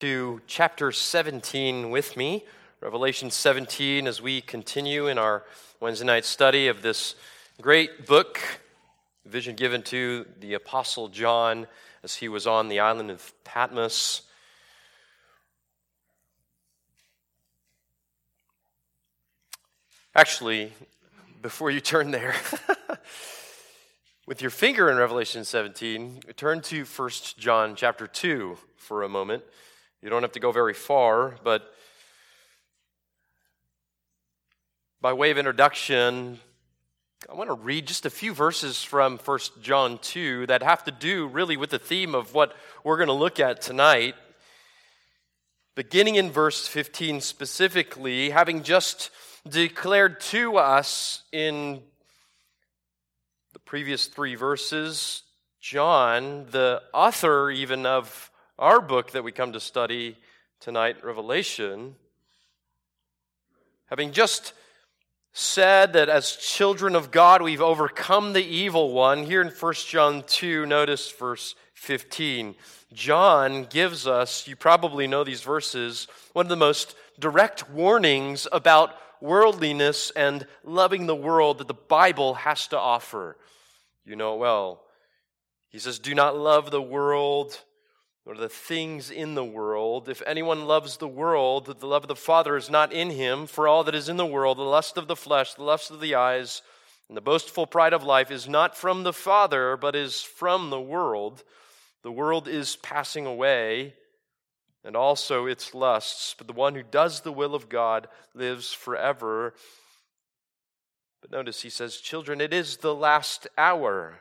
to chapter 17 with me, Revelation 17, as we continue in our Wednesday night study of this great book, vision given to the Apostle John as he was on the island of Patmos. Actually, before you turn there, with your finger in Revelation 17, turn to 1 John chapter 2 for a moment. You don't have to go very far, but by way of introduction, I want to read just a few verses from 1 John 2 that have to do really with the theme of what we're going to look at tonight. Beginning in verse 15 specifically, having just declared to us in the previous three verses, John, the author even of our book that we come to study tonight, Revelation, having just said that as children of God we've overcome the evil one, here in 1 John 2, notice verse 15. John gives us, you probably know these verses, one of the most direct warnings about worldliness and loving the world that the Bible has to offer. You know it well. He says, Do not love the world or the things in the world. If anyone loves the world, the love of the Father is not in him. For all that is in the world, the lust of the flesh, the lust of the eyes, and the boastful pride of life is not from the Father, but is from the world. The world is passing away, and also its lusts, but the one who does the will of God lives forever. But notice he says, Children, it is the last hour.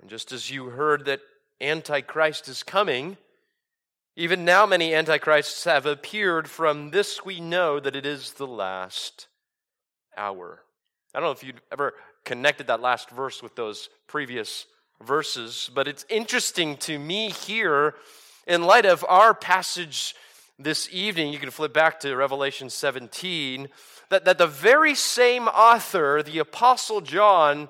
And just as you heard that Antichrist is coming. Even now, many Antichrists have appeared. From this, we know that it is the last hour. I don't know if you've ever connected that last verse with those previous verses, but it's interesting to me here, in light of our passage this evening, you can flip back to Revelation 17, that, that the very same author, the Apostle John,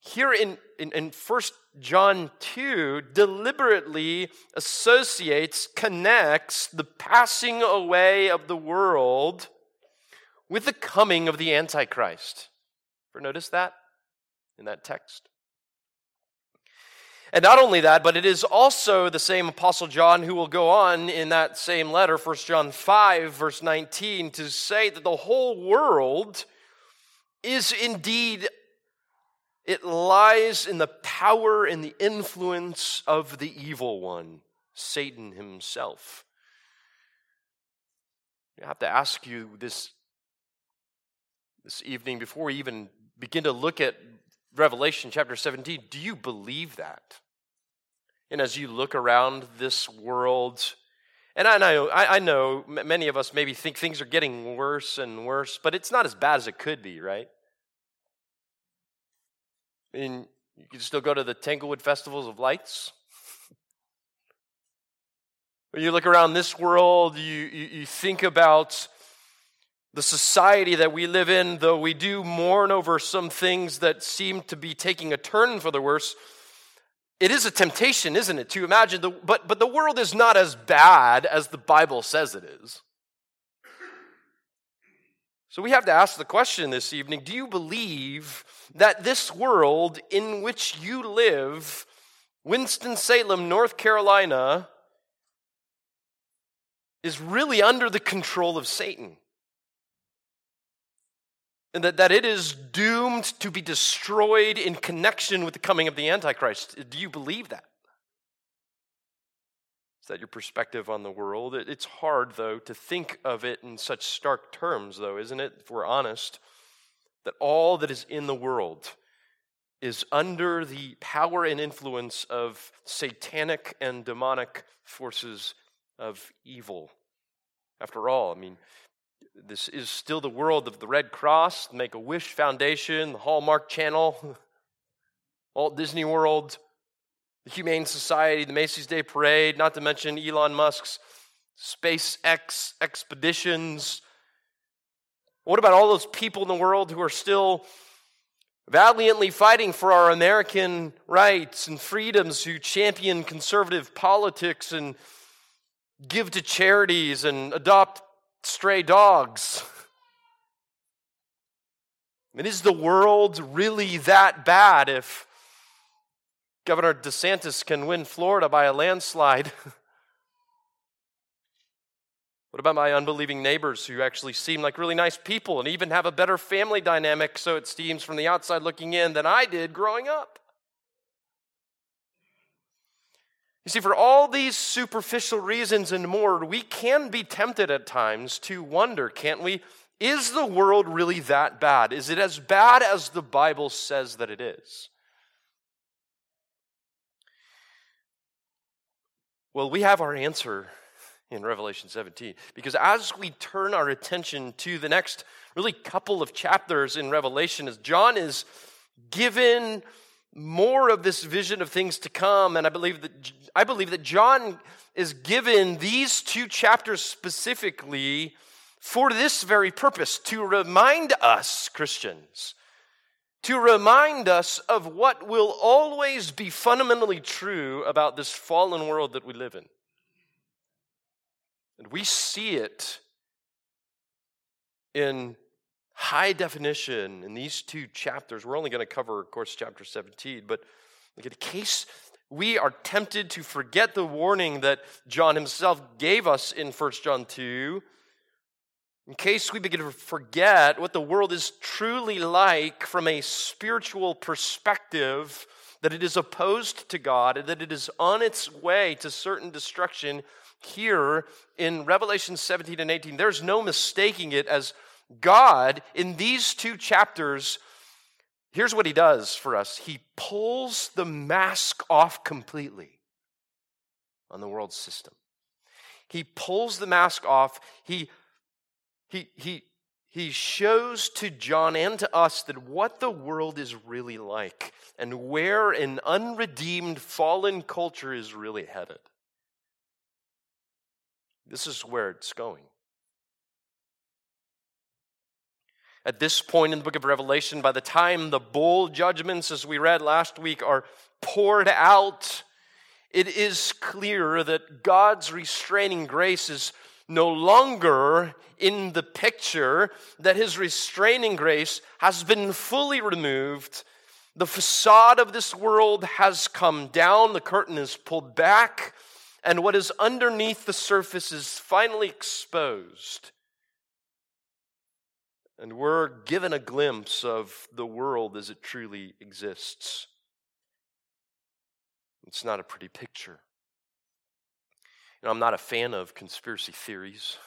here in, in, in 1 John 2 deliberately associates, connects the passing away of the world with the coming of the Antichrist. Ever notice that in that text? And not only that, but it is also the same Apostle John who will go on in that same letter, 1 John 5, verse 19, to say that the whole world is indeed it lies in the power and the influence of the evil one, Satan himself. I have to ask you this, this evening before we even begin to look at Revelation chapter 17 do you believe that? And as you look around this world, and I know, I, I know many of us maybe think things are getting worse and worse, but it's not as bad as it could be, right? And you can still go to the Tanglewood festivals of lights. When you look around this world, you, you, you, think about the society that we live in, though we do mourn over some things that seem to be taking a turn for the worse. It is a temptation, isn't it, to imagine the but but the world is not as bad as the Bible says it is. So we have to ask the question this evening do you believe that this world in which you live, Winston-Salem, North Carolina, is really under the control of Satan? And that, that it is doomed to be destroyed in connection with the coming of the Antichrist. Do you believe that? Is that your perspective on the world? It's hard, though, to think of it in such stark terms, though, isn't it, if we're honest? That all that is in the world is under the power and influence of satanic and demonic forces of evil. After all, I mean, this is still the world of the Red Cross, Make a Wish Foundation, the Hallmark Channel, Walt Disney World, the Humane Society, the Macy's Day Parade, not to mention Elon Musk's SpaceX expeditions. What about all those people in the world who are still valiantly fighting for our American rights and freedoms, who champion conservative politics and give to charities and adopt stray dogs. I mean, is the world really that bad if Governor DeSantis can win Florida by a landslide? What about my unbelieving neighbors who actually seem like really nice people and even have a better family dynamic, so it seems from the outside looking in, than I did growing up? You see, for all these superficial reasons and more, we can be tempted at times to wonder, can't we? Is the world really that bad? Is it as bad as the Bible says that it is? Well, we have our answer in Revelation 17. Because as we turn our attention to the next really couple of chapters in Revelation, as John is given more of this vision of things to come, and I believe that I believe that John is given these two chapters specifically for this very purpose to remind us, Christians, to remind us of what will always be fundamentally true about this fallen world that we live in. And we see it in high definition in these two chapters. We're only going to cover, of course, chapter 17, but in case we are tempted to forget the warning that John himself gave us in 1 John 2, in case we begin to forget what the world is truly like from a spiritual perspective, that it is opposed to God and that it is on its way to certain destruction, here in Revelation 17 and 18, there's no mistaking it as God in these two chapters. Here's what he does for us He pulls the mask off completely on the world system. He pulls the mask off. He, he, he, he shows to John and to us that what the world is really like and where an unredeemed fallen culture is really headed. This is where it's going. At this point in the book of Revelation, by the time the bowl judgments, as we read last week, are poured out, it is clear that God's restraining grace is no longer in the picture, that his restraining grace has been fully removed. The facade of this world has come down, the curtain is pulled back, and what is underneath the surface is finally exposed. And we're given a glimpse of the world as it truly exists. It's not a pretty picture. You know, I'm not a fan of conspiracy theories.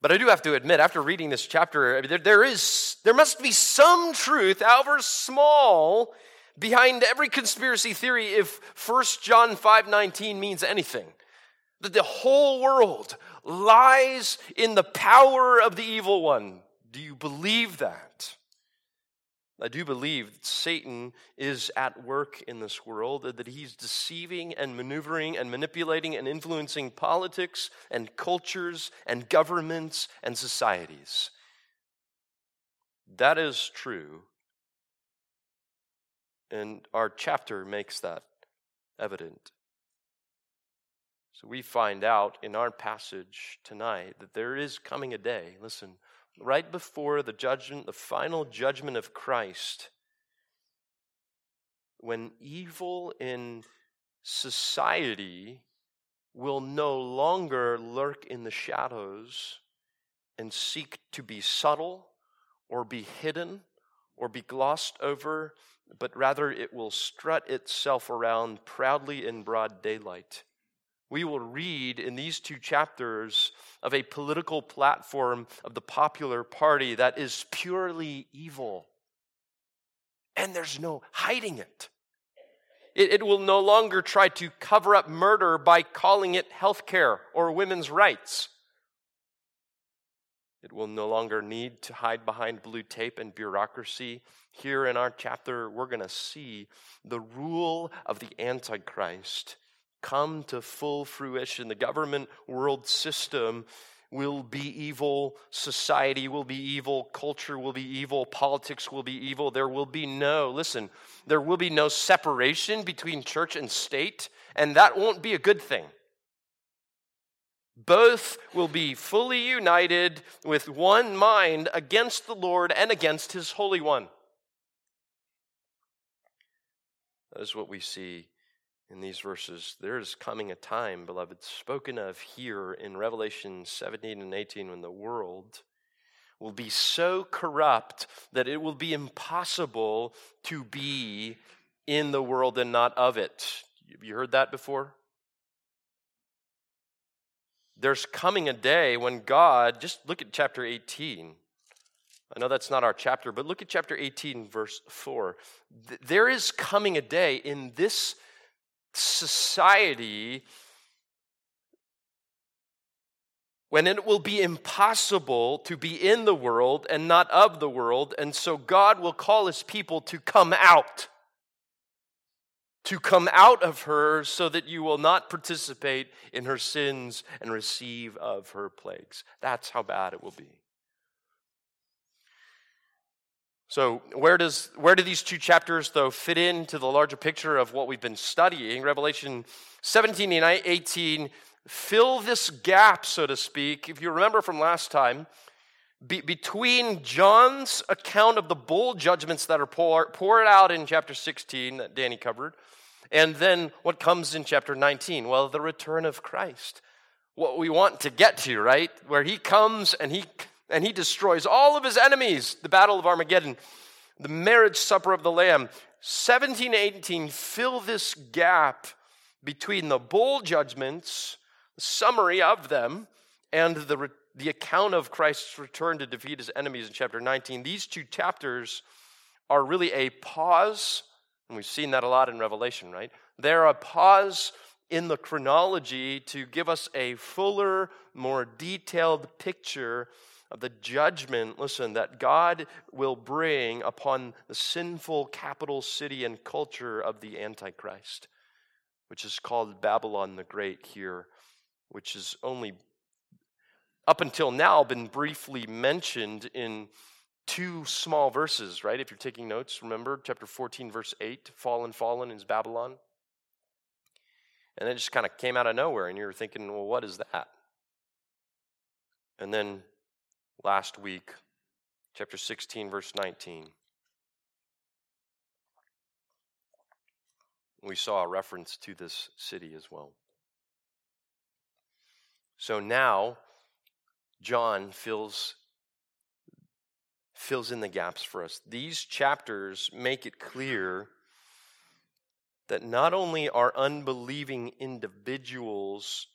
but I do have to admit, after reading this chapter, there, there, is, there must be some truth, however small, behind every conspiracy theory if 1 John 5:19 means anything. That the whole world lies in the power of the evil one. Do you believe that? I do believe that Satan is at work in this world, that he's deceiving and maneuvering and manipulating and influencing politics and cultures and governments and societies. That is true and our chapter makes that evident. So we find out in our passage tonight that there is coming a day, listen, right before the judgment, the final judgment of Christ, when evil in society will no longer lurk in the shadows and seek to be subtle or be hidden or be glossed over but rather it will strut itself around proudly in broad daylight. We will read in these two chapters of a political platform of the popular party that is purely evil. And there's no hiding it. It, it will no longer try to cover up murder by calling it health care or women's rights. It will no longer need to hide behind blue tape and bureaucracy. Here in our chapter, we're going to see the rule of the Antichrist come to full fruition. The government world system will be evil, society will be evil, culture will be evil, politics will be evil. There will be no, listen, there will be no separation between church and state, and that won't be a good thing. Both will be fully united with one mind against the Lord and against his Holy One. That is what we see in these verses. There is coming a time, beloved, spoken of here in Revelation 17 and 18, when the world will be so corrupt that it will be impossible to be in the world and not of it. Have you heard that before? There's coming a day when God, just look at chapter 18. I know that's not our chapter, but look at chapter 18, verse 4. There is coming a day in this society when it will be impossible to be in the world and not of the world, and so God will call his people to come out to come out of her so that you will not participate in her sins and receive of her plagues. That's how bad it will be. So, where, does, where do these two chapters, though, fit into the larger picture of what we've been studying? Revelation 17 and 18 fill this gap, so to speak. If you remember from last time, be, between John's account of the bowl judgments that are pour, poured out in chapter 16 that Danny covered, and then what comes in chapter 19? Well, the return of Christ. What we want to get to, right? Where he comes and he and he destroys all of his enemies, the battle of Armageddon, the marriage supper of the Lamb. 17 18 fill this gap between the bowl judgments, the summary of them, and the, the account of Christ's return to defeat his enemies in chapter 19. These two chapters are really a pause, and we've seen that a lot in Revelation, right? They're a pause in the chronology to give us a fuller, more detailed picture of the judgment, listen, that God will bring upon the sinful capital city and culture of the Antichrist, which is called Babylon the Great here, which has only up until now been briefly mentioned in two small verses, right? If you're taking notes, remember chapter 14, verse 8 fallen, fallen is Babylon. And it just kind of came out of nowhere, and you're thinking, well, what is that? And then last week, chapter 16, verse 19. We saw a reference to this city as well. So now, John fills, fills in the gaps for us. These chapters make it clear that not only are unbelieving individuals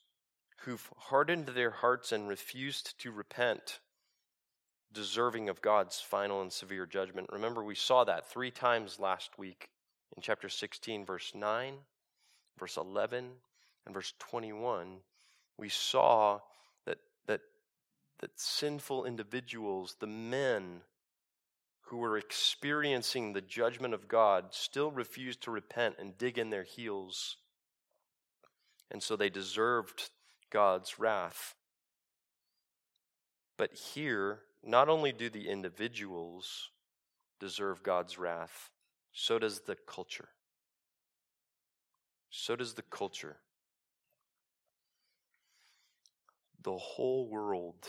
who've hardened their hearts and refused to repent deserving of God's final and severe judgment. Remember, we saw that three times last week in chapter 16, verse 9, verse 11, and verse 21. We saw that, that, that sinful individuals, the men who were experiencing the judgment of God, still refused to repent and dig in their heels. And so they deserved God's wrath. But here, not only do the individuals deserve God's wrath, so does the culture. So does the culture. The whole world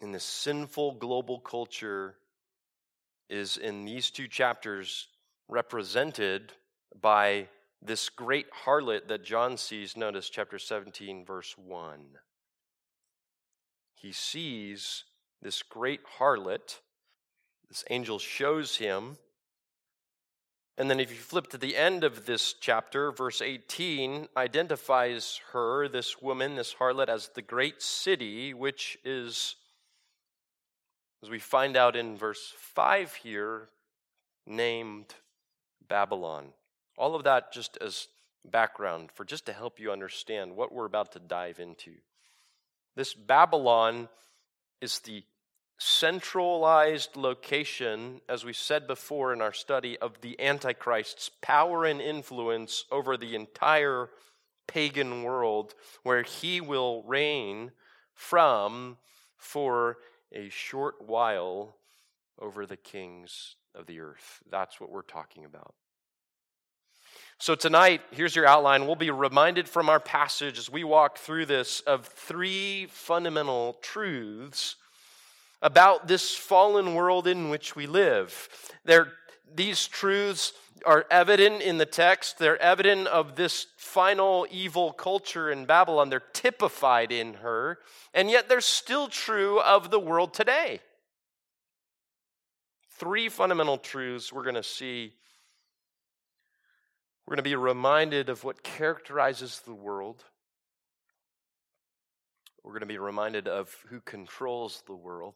in the sinful global culture is in these two chapters represented by this great harlot that John sees. Notice chapter 17, verse 1. He sees this great harlot. This angel shows him. And then, if you flip to the end of this chapter, verse 18 identifies her, this woman, this harlot, as the great city, which is, as we find out in verse 5 here, named Babylon. All of that just as background for just to help you understand what we're about to dive into. This Babylon is the centralized location, as we said before in our study, of the Antichrist's power and influence over the entire pagan world, where he will reign from for a short while over the kings of the earth. That's what we're talking about. So, tonight, here's your outline. We'll be reminded from our passage as we walk through this of three fundamental truths about this fallen world in which we live. They're, these truths are evident in the text, they're evident of this final evil culture in Babylon. They're typified in her, and yet they're still true of the world today. Three fundamental truths we're going to see. We're going to be reminded of what characterizes the world. We're going to be reminded of who controls the world.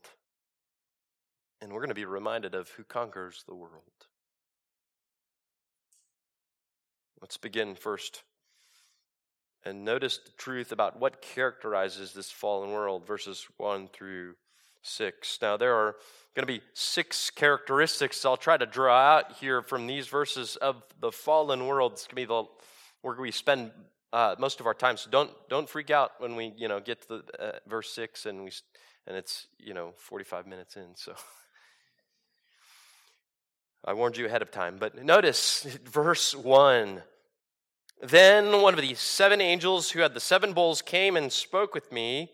And we're going to be reminded of who conquers the world. Let's begin first and notice the truth about what characterizes this fallen world, verses 1 through 6. Now, there are going to be six characteristics I'll try to draw out here from these verses of the fallen world. It's going to be the we spend uh, most of our time. So don't don't freak out when we you know get to the, uh, verse six and we and it's you know 45 minutes in. So I warned you ahead of time. But notice verse 1. Then one of the seven angels who had the seven bowls came and spoke with me,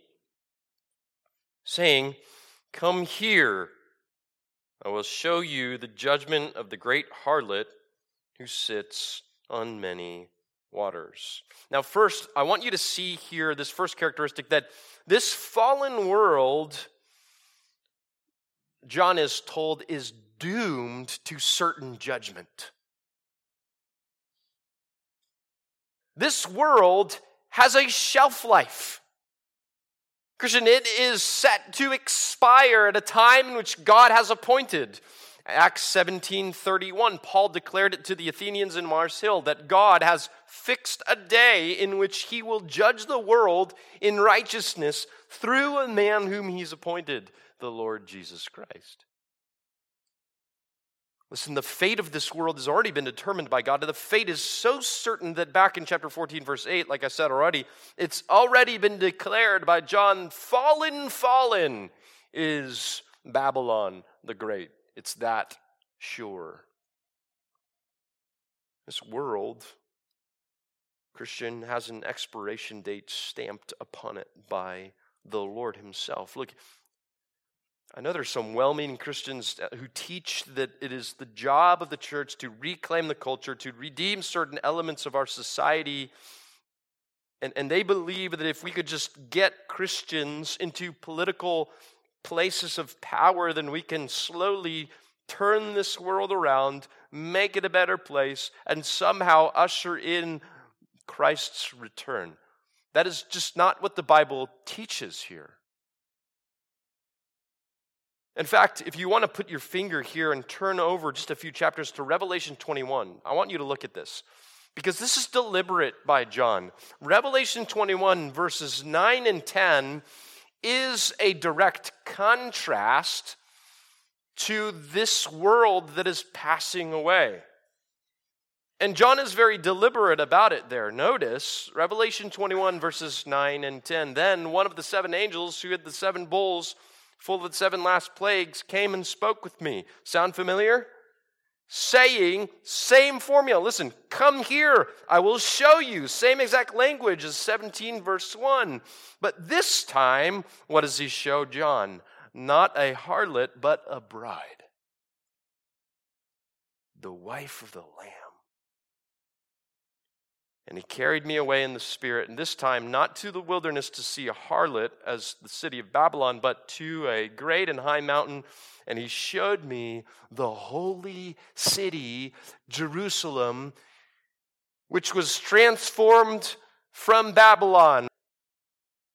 saying, Come here. I will show you the judgment of the great harlot who sits on many waters. Now, first, I want you to see here this first characteristic that this fallen world, John is told, is doomed to certain judgment. This world has a shelf life. Christian, it is set to expire at a time in which God has appointed. Acts 17:31 Paul declared it to the Athenians in Mars Hill that God has fixed a day in which he will judge the world in righteousness through a man whom he's appointed, the Lord Jesus Christ. Listen, the fate of this world has already been determined by God. The fate is so certain that back in chapter 14, verse 8, like I said already, it's already been declared by John fallen, fallen is Babylon the Great. It's that sure. This world, Christian, has an expiration date stamped upon it by the Lord Himself. Look, I know there's some well meaning Christians uh, who teach that it is the job of the church to reclaim the culture, to redeem certain elements of our society. And, and they believe that if we could just get Christians into political places of power, then we can slowly turn this world around, make it a better place, and somehow usher in Christ's return. That is just not what the Bible teaches here. In fact, if you want to put your finger here and turn over just a few chapters to Revelation 21, I want you to look at this because this is deliberate by John. Revelation 21, verses 9 and 10, is a direct contrast to this world that is passing away. And John is very deliberate about it there. Notice Revelation 21, verses 9 and 10. Then one of the seven angels who had the seven bowls full of the seven last plagues, came and spoke with me. Sound familiar? Saying, same formula. Listen, come here. I will show you. Same exact language as 17, verse 1. But this time, what does he show John? Not a harlot, but a bride. The wife of the Lamb. And he carried me away in the Spirit, and this time not to the wilderness to see a harlot as the city of Babylon, but to a great and high mountain. And he showed me the holy city, Jerusalem, which was transformed from Babylon.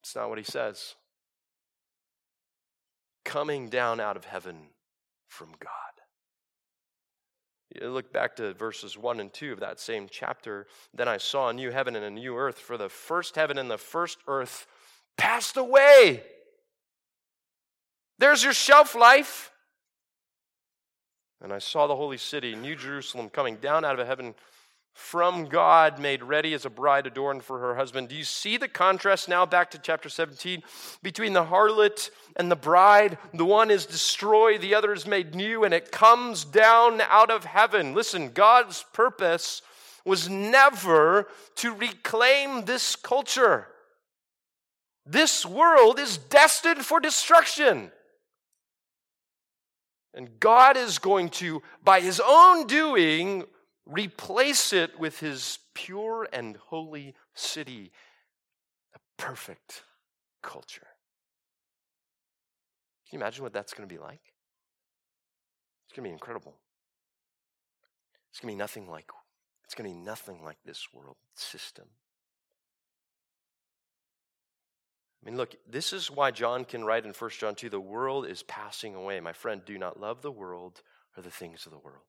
It's not what he says. Coming down out of heaven from God. Look back to verses 1 and 2 of that same chapter. Then I saw a new heaven and a new earth, for the first heaven and the first earth passed away. There's your shelf life. And I saw the holy city, New Jerusalem, coming down out of heaven from God, made ready as a bride adorned for her husband. Do you see the contrast now back to chapter 17 between the harlot and the bride? The one is destroyed, the other is made new, and it comes down out of heaven. Listen, God's purpose was never to reclaim this culture. This world is destined for destruction. And God is going to, by his own doing, replace it with his pure and holy city, a perfect culture. Can you imagine what that's going to be like? It's going to be incredible. It's going to be nothing like it's going to be nothing like this world system. I mean, look, this is why John can write in 1 John 2 the world is passing away. My friend, do not love the world or the things of the world.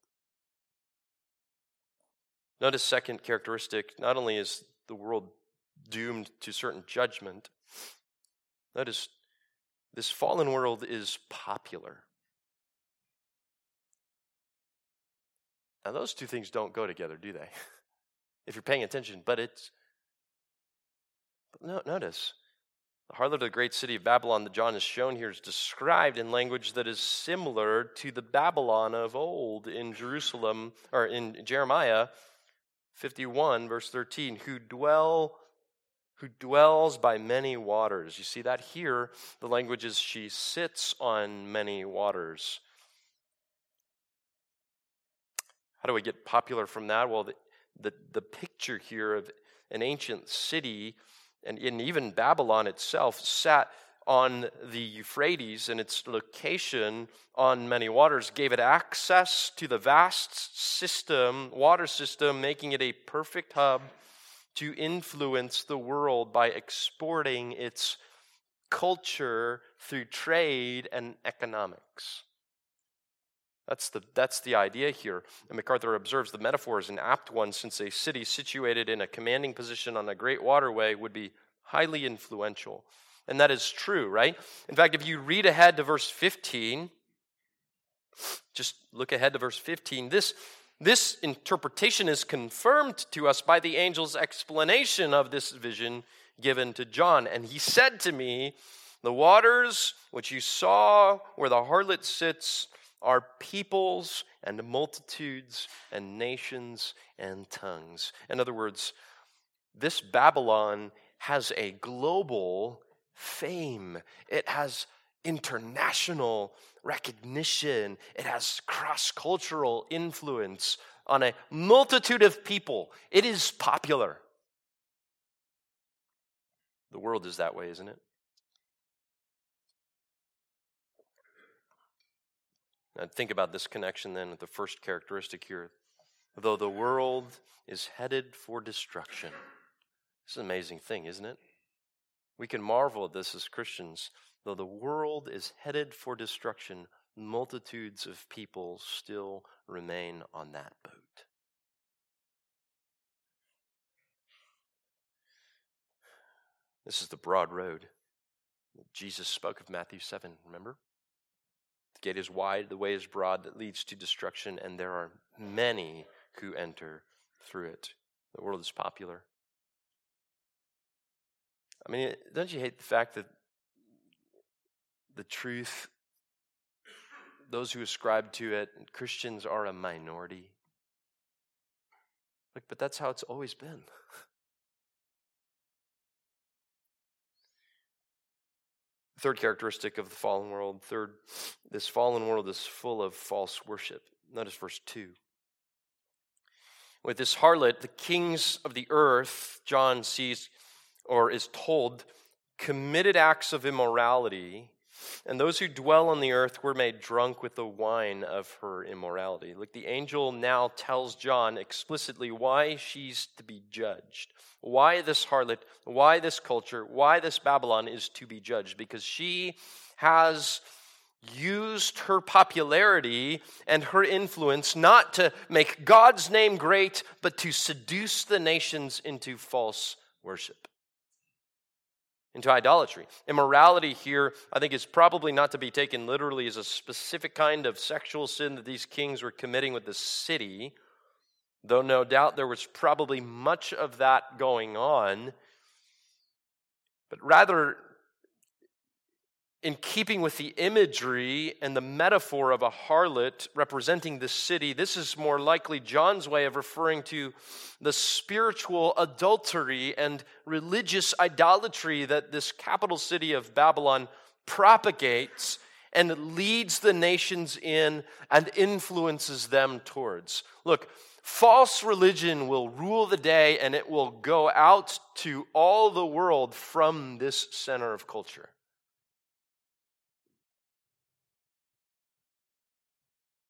Notice, second characteristic not only is the world doomed to certain judgment, notice this fallen world is popular. Now, those two things don't go together, do they? if you're paying attention, but it's. But no, notice, the harlot of the great city of Babylon that John has shown here is described in language that is similar to the Babylon of old in Jerusalem, or in Jeremiah 51, verse 13, who dwell who dwells by many waters. You see that here, the language is she sits on many waters. How do we get popular from that? Well, the, the, the picture here of an ancient city and, and even Babylon itself sat on the Euphrates and its location on many waters gave it access to the vast system, water system, making it a perfect hub to influence the world by exporting its culture through trade and economics. That's the, that's the idea here. And MacArthur observes the metaphor is an apt one since a city situated in a commanding position on a great waterway would be highly influential. And that is true, right? In fact, if you read ahead to verse 15, just look ahead to verse 15, this, this interpretation is confirmed to us by the angel's explanation of this vision given to John. And he said to me, The waters which you saw where the harlot sits are peoples and multitudes and nations and tongues. In other words, this Babylon has a global fame, it has international recognition, it has cross cultural influence on a multitude of people. It is popular. The world is that way, isn't it? Now think about this connection then with the first characteristic here. Though the world is headed for destruction. It's an amazing thing, isn't it? We can marvel at this as Christians. Though the world is headed for destruction, multitudes of people still remain on that boat. This is the broad road. Jesus spoke of Matthew 7, remember? The gate is wide, the way is broad that leads to destruction, and there are many who enter through it. The world is popular. I mean, don't you hate the fact that the truth, those who ascribe to it, Christians are a minority? Like, but that's how it's always been. Third characteristic of the fallen world, third, this fallen world is full of false worship. Notice verse 2. With this harlot, the kings of the earth, John sees or is told, committed acts of immorality, and those who dwell on the earth were made drunk with the wine of her immorality. Look, the angel now tells John explicitly why she's to be judged. Why this harlot, why this culture, why this Babylon is to be judged. Because she has used her popularity and her influence not to make God's name great, but to seduce the nations into false worship into idolatry. Immorality here, I think, is probably not to be taken literally as a specific kind of sexual sin that these kings were committing with the city, though no doubt there was probably much of that going on. But rather, in keeping with the imagery and the metaphor of a harlot representing the city, this is more likely John's way of referring to the spiritual adultery and religious idolatry that this capital city of Babylon propagates and leads the nations in and influences them towards. Look, false religion will rule the day and it will go out to all the world from this center of culture.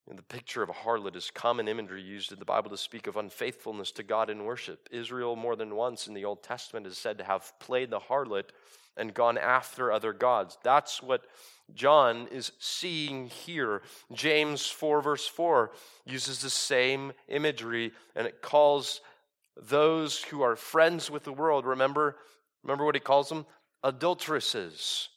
And the picture of a harlot is common imagery used in the Bible to speak of unfaithfulness to God in worship. Israel, more than once in the Old Testament, is said to have played the harlot and gone after other gods. That's what John is seeing here. James 4, verse 4, uses the same imagery and it calls those who are friends with the world, remember, remember what he calls them? Adulteresses.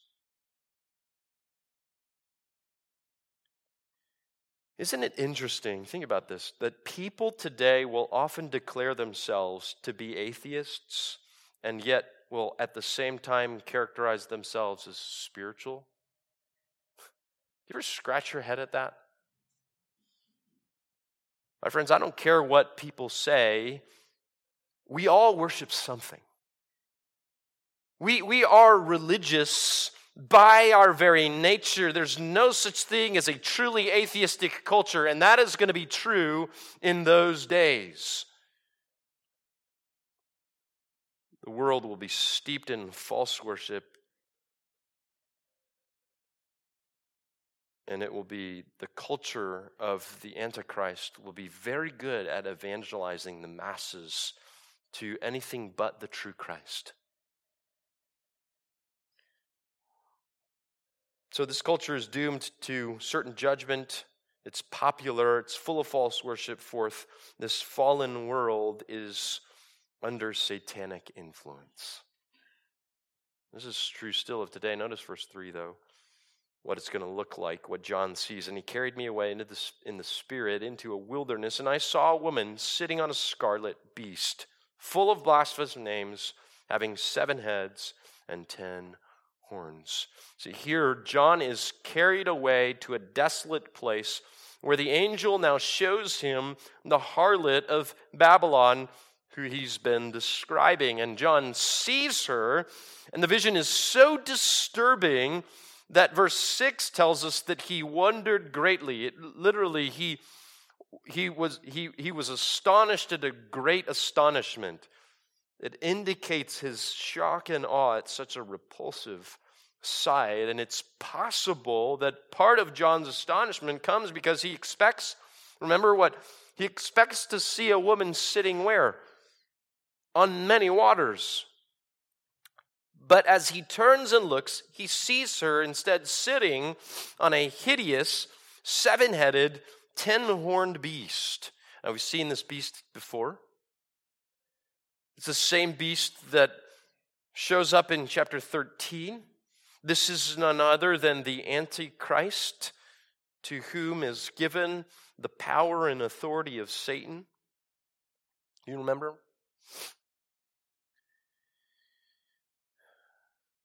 Isn't it interesting? Think about this that people today will often declare themselves to be atheists and yet will at the same time characterize themselves as spiritual? You ever scratch your head at that? My friends, I don't care what people say, we all worship something. We, we are religious by our very nature, there's no such thing as a truly atheistic culture, and that is going to be true in those days. The world will be steeped in false worship, and it will be the culture of the Antichrist will be very good at evangelizing the masses to anything but the true Christ. So, this culture is doomed to certain judgment. It's popular, it's full of false worship. Fourth, this fallen world is under satanic influence. This is true still of today. Notice verse 3, though, what it's going to look like, what John sees. And he carried me away into the, in the spirit into a wilderness, and I saw a woman sitting on a scarlet beast, full of blasphemous names, having seven heads and ten horns. See, here, John is carried away to a desolate place where the angel now shows him the harlot of Babylon who he's been describing. And John sees her, and the vision is so disturbing that verse 6 tells us that he wondered greatly. It, literally, he, he, was, he, he was astonished at a great astonishment. It indicates his shock and awe at such a repulsive sight. And it's possible that part of John's astonishment comes because he expects, remember what? He expects to see a woman sitting where? On many waters. But as he turns and looks, he sees her instead sitting on a hideous, seven headed, ten horned beast. Now, we've seen this beast before. It's the same beast that shows up in chapter 13. This is none other than the Antichrist, to whom is given the power and authority of Satan. You remember?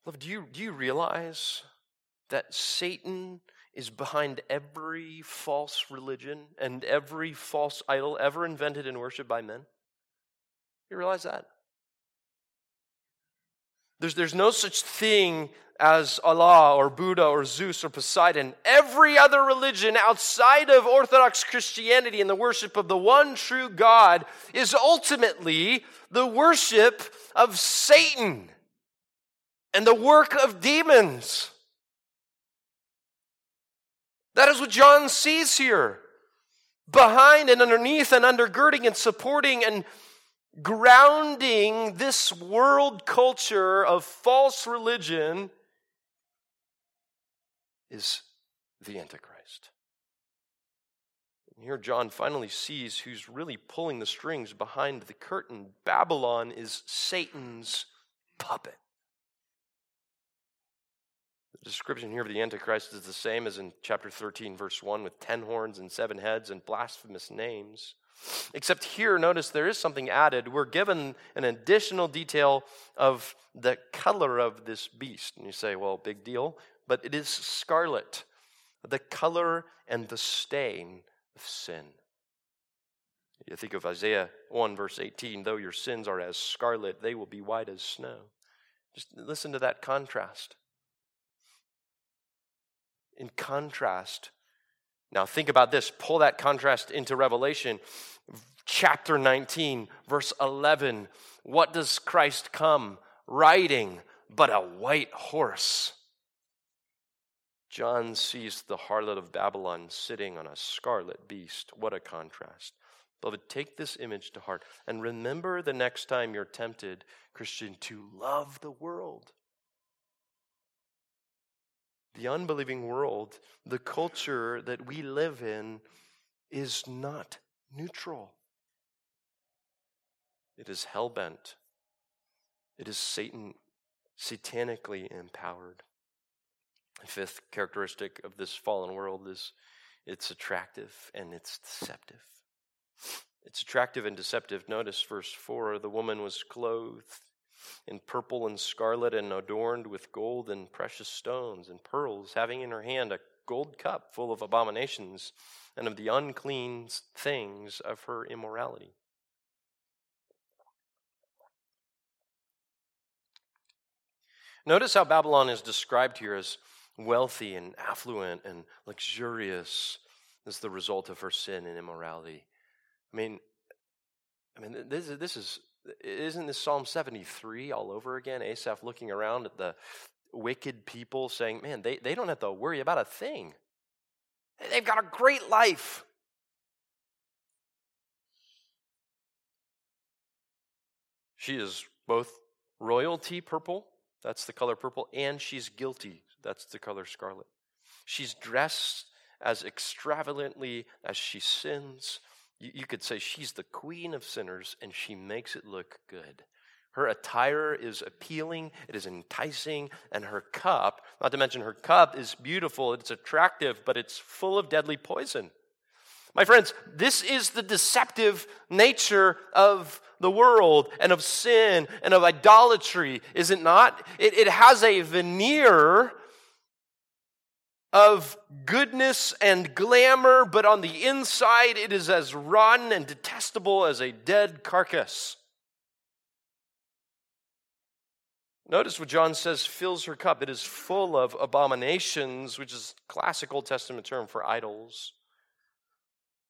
Love, do you, do you realize that Satan is behind every false religion and every false idol ever invented and worshiped by men? You realize that? There's, there's no such thing as Allah or Buddha or Zeus or Poseidon. Every other religion outside of Orthodox Christianity and the worship of the one true God is ultimately the worship of Satan and the work of demons. That is what John sees here. Behind and underneath and undergirding and supporting and grounding this world culture of false religion is the Antichrist. And here, John finally sees who's really pulling the strings behind the curtain. Babylon is Satan's puppet. The description here of the Antichrist is the same as in chapter 13, verse 1, with ten horns and seven heads and blasphemous names. Except here, notice there is something added. We're given an additional detail of the color of this beast. And you say, well, big deal. But it is scarlet, the color and the stain of sin. You think of Isaiah 1, verse 18 though your sins are as scarlet, they will be white as snow. Just listen to that contrast. In contrast, now think about this, pull that contrast into Revelation chapter 19, verse 11. What does Christ come riding but a white horse? John sees the harlot of Babylon sitting on a scarlet beast. What a contrast. Beloved, take this image to heart and remember the next time you're tempted, Christian, to love the world. The unbelieving world, the culture that we live in, is not neutral. It is hell bent. It is Satan satanically empowered. The fifth characteristic of this fallen world is it's attractive and it's deceptive. It's attractive and deceptive. Notice verse 4 the woman was clothed in purple and scarlet and adorned with gold and precious stones and pearls, having in her hand a gold cup full of abominations and of the unclean things of her immorality. Notice how Babylon is described here as wealthy and affluent and luxurious as the result of her sin and immorality. I mean, I mean, this, this is isn't this Psalm 73 all over again? Asaph looking around at the wicked people saying, man, they, they don't have to worry about a thing. They've got a great life. She is both royalty purple that's the color purple. And she's guilty. That's the color scarlet. She's dressed as extravagantly as she sins. You, you could say she's the queen of sinners and she makes it look good. Her attire is appealing, it is enticing, and her cup, not to mention her cup, is beautiful, it's attractive, but it's full of deadly poison. My friends, this is the deceptive nature of the world and of sin and of idolatry, is it not? It, it has a veneer of goodness and glamour, but on the inside it is as rotten and detestable as a dead carcass. Notice what John says fills her cup. It is full of abominations, which is classic Old Testament term for idols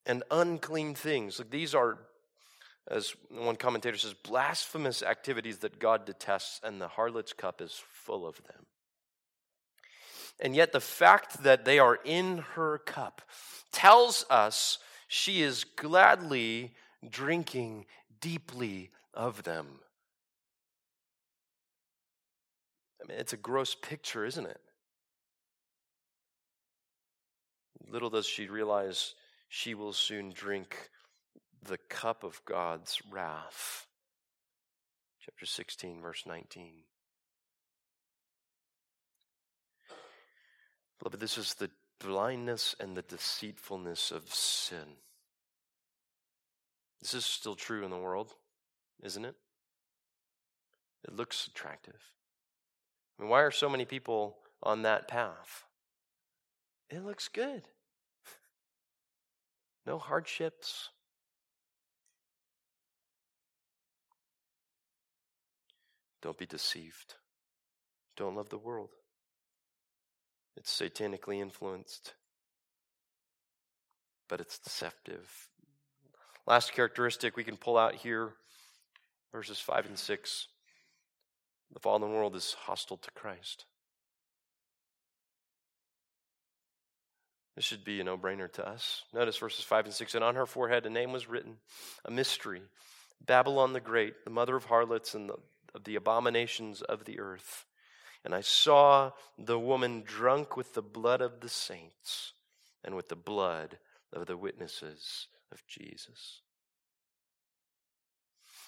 and unclean things. Like these are, as one commentator says, blasphemous activities that God detests, and the harlot's cup is full of them. And yet, the fact that they are in her cup tells us she is gladly drinking deeply of them. I mean, it's a gross picture, isn't it? Little does she realize she will soon drink the cup of God's wrath. Chapter 16, verse 19. Beloved, this is the blindness and the deceitfulness of sin. This is still true in the world, isn't it? It looks attractive. I mean, why are so many people on that path? It looks good no hardships. Don't be deceived. Don't love the world. It's satanically influenced, but it's deceptive. Last characteristic we can pull out here verses 5 and 6. The fallen world is hostile to Christ. This should be a no brainer to us. Notice verses 5 and 6. And on her forehead a name was written, a mystery Babylon the Great, the mother of harlots and the, of the abominations of the earth. And I saw the woman drunk with the blood of the saints and with the blood of the witnesses of Jesus.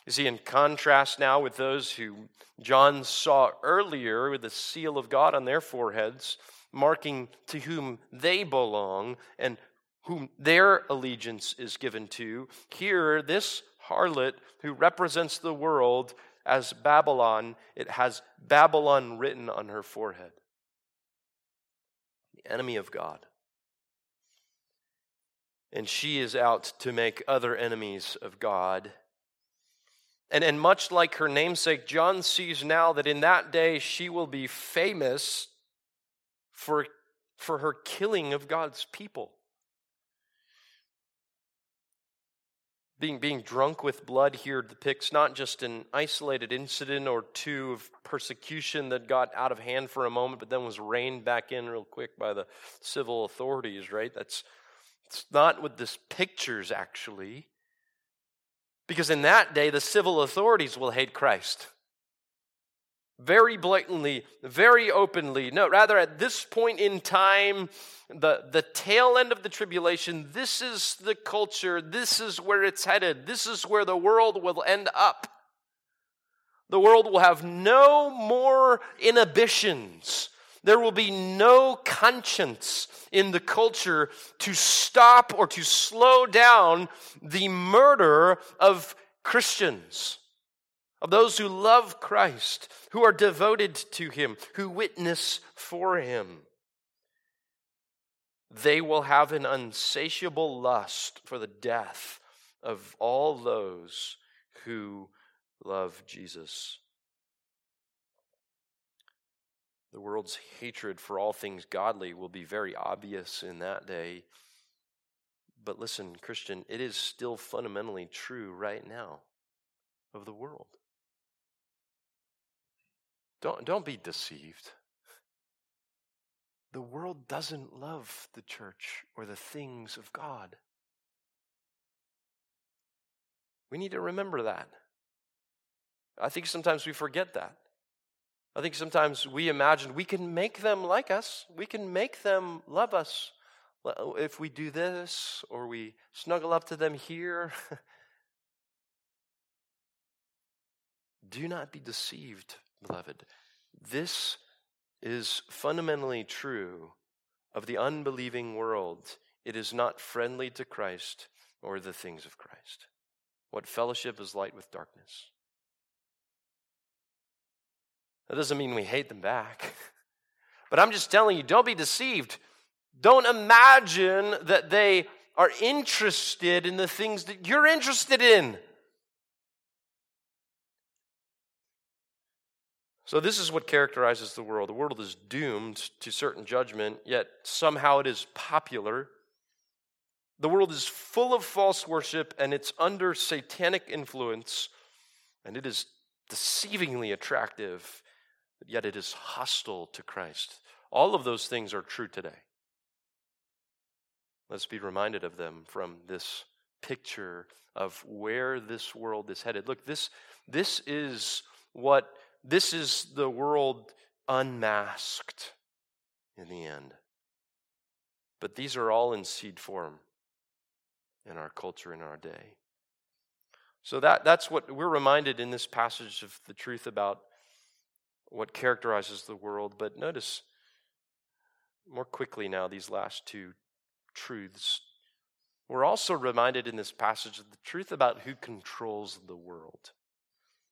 You see, in contrast now with those who John saw earlier with the seal of God on their foreheads, marking to whom they belong and whom their allegiance is given to. Here, this harlot who represents the world as Babylon, it has Babylon written on her forehead. The enemy of God. And she is out to make other enemies of God. And, and much like her namesake, John sees now that in that day she will be famous for, for her killing of God's people. Being, being drunk with blood here depicts not just an isolated incident or two of persecution that got out of hand for a moment, but then was reined back in real quick by the civil authorities, right? That's it's not what this pictures actually. Because in that day, the civil authorities will hate Christ very blatantly, very openly. No, rather, at this point in time, the, the tail end of the tribulation, this is the culture, this is where it's headed, this is where the world will end up. The world will have no more inhibitions. There will be no conscience in the culture to stop or to slow down the murder of Christians of those who love Christ, who are devoted to Him, who witness for Him. They will have an unsatiable lust for the death of all those who love Jesus. The world's hatred for all things godly will be very obvious in that day. But listen, Christian, it is still fundamentally true right now of the world. Don't, don't be deceived. The world doesn't love the church or the things of God. We need to remember that. I think sometimes we forget that. I think sometimes we imagine we can make them like us, we can make them love us oh, if we do this or we snuggle up to them here. do not be deceived beloved. This is fundamentally true of the unbelieving world. It is not friendly to Christ or the things of Christ. What fellowship is light with darkness? That doesn't mean we hate them back. But I'm just telling you, don't be deceived. Don't imagine that they are interested in the things that you're interested in. So, this is what characterizes the world. The world is doomed to certain judgment, yet somehow it is popular. The world is full of false worship and it's under satanic influence, and it is deceivingly attractive, yet it is hostile to Christ. All of those things are true today. Let's be reminded of them from this picture of where this world is headed. Look, this, this is what this is the world unmasked in the end. But these are all in seed form in our culture in our day. So that, that's what we're reminded in this passage of the truth about what characterizes the world. But notice more quickly now these last two truths. We're also reminded in this passage of the truth about who controls the world.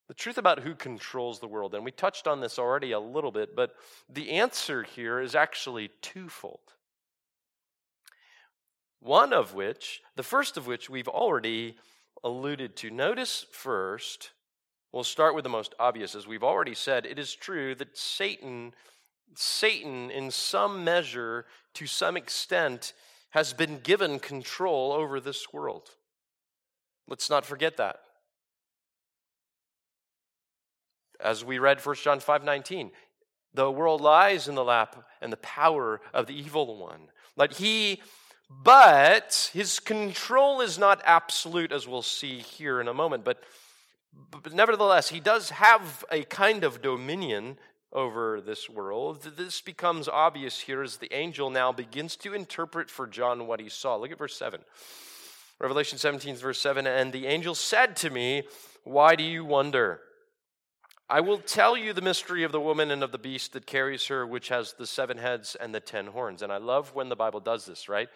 The truth about who controls the world. And we touched on this already a little bit, but the answer here is actually twofold. One of which, the first of which we've already alluded to. Notice first, we'll start with the most obvious. As we've already said, it is true that Satan, Satan, in some measure, to some extent, has been given control over this world. Let's not forget that. As we read 1 John 5:19, the world lies in the lap and the power of the evil one. But he but his control is not absolute as we'll see here in a moment, but but nevertheless, he does have a kind of dominion over this world. This becomes obvious here as the angel now begins to interpret for John what he saw. Look at verse 7. Revelation 17, verse 7 And the angel said to me, Why do you wonder? I will tell you the mystery of the woman and of the beast that carries her, which has the seven heads and the ten horns. And I love when the Bible does this, right?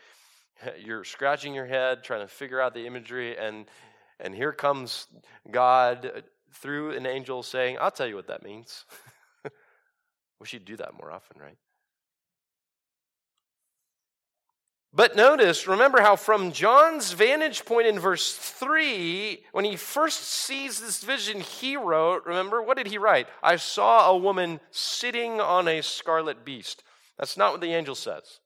you're scratching your head trying to figure out the imagery, and, and here comes God through an angel saying, I'll tell you what that means. Wish he'd do that more often, right? But notice, remember how from John's vantage point in verse 3, when he first sees this vision, he wrote, remember, what did he write? I saw a woman sitting on a scarlet beast. That's not what the angel says.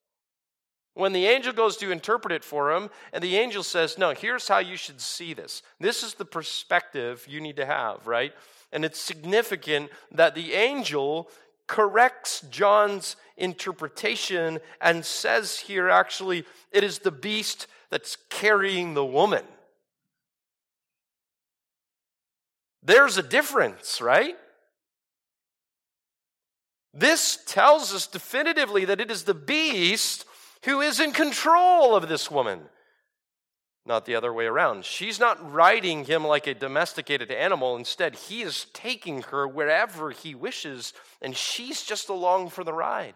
When the angel goes to interpret it for him, and the angel says, No, here's how you should see this. This is the perspective you need to have, right? And it's significant that the angel corrects John's interpretation and says here actually, it is the beast that's carrying the woman. There's a difference, right? This tells us definitively that it is the beast who is in control of this woman not the other way around. She's not riding him like a domesticated animal. Instead, he is taking her wherever he wishes, and she's just along for the ride.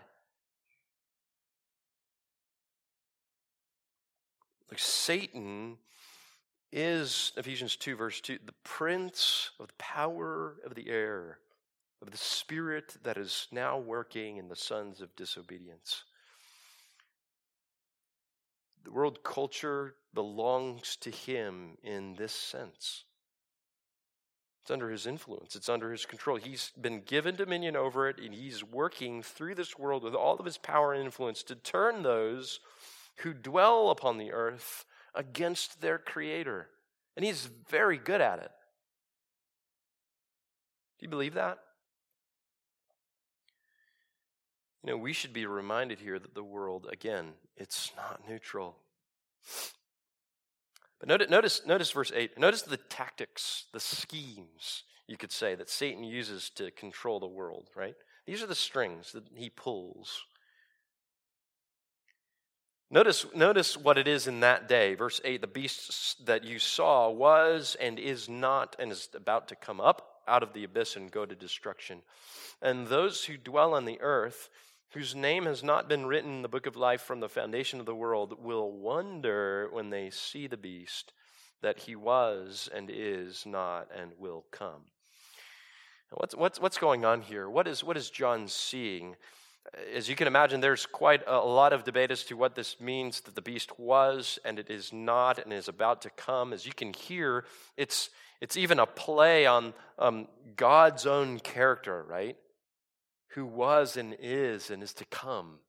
Like Satan is, Ephesians 2, verse 2, the prince of the power of the air, of the spirit that is now working in the sons of disobedience. The world culture belongs to him in this sense. It's under his influence, it's under his control. He's been given dominion over it, and he's working through this world with all of his power and influence to turn those who dwell upon the earth against their creator. And he's very good at it. Do you believe that? You know, we should be reminded here that the world, again, it's not neutral. But notice, notice, notice verse 8. Notice the tactics, the schemes, you could say, that Satan uses to control the world, right? These are the strings that he pulls. Notice, notice what it is in that day. Verse 8 the beast that you saw was and is not and is about to come up out of the abyss and go to destruction. And those who dwell on the earth whose name has not been written in the book of life from the foundation of the world, will wonder when they see the beast that he was and is not and will come. What's, what's, what's going on here? What is, what is John seeing? As you can imagine, there's quite a lot of debate as to what this means that the beast was and it is not and is about to come. As you can hear, it's, it's even a play on um, God's own character, right? Who was and is and is to come.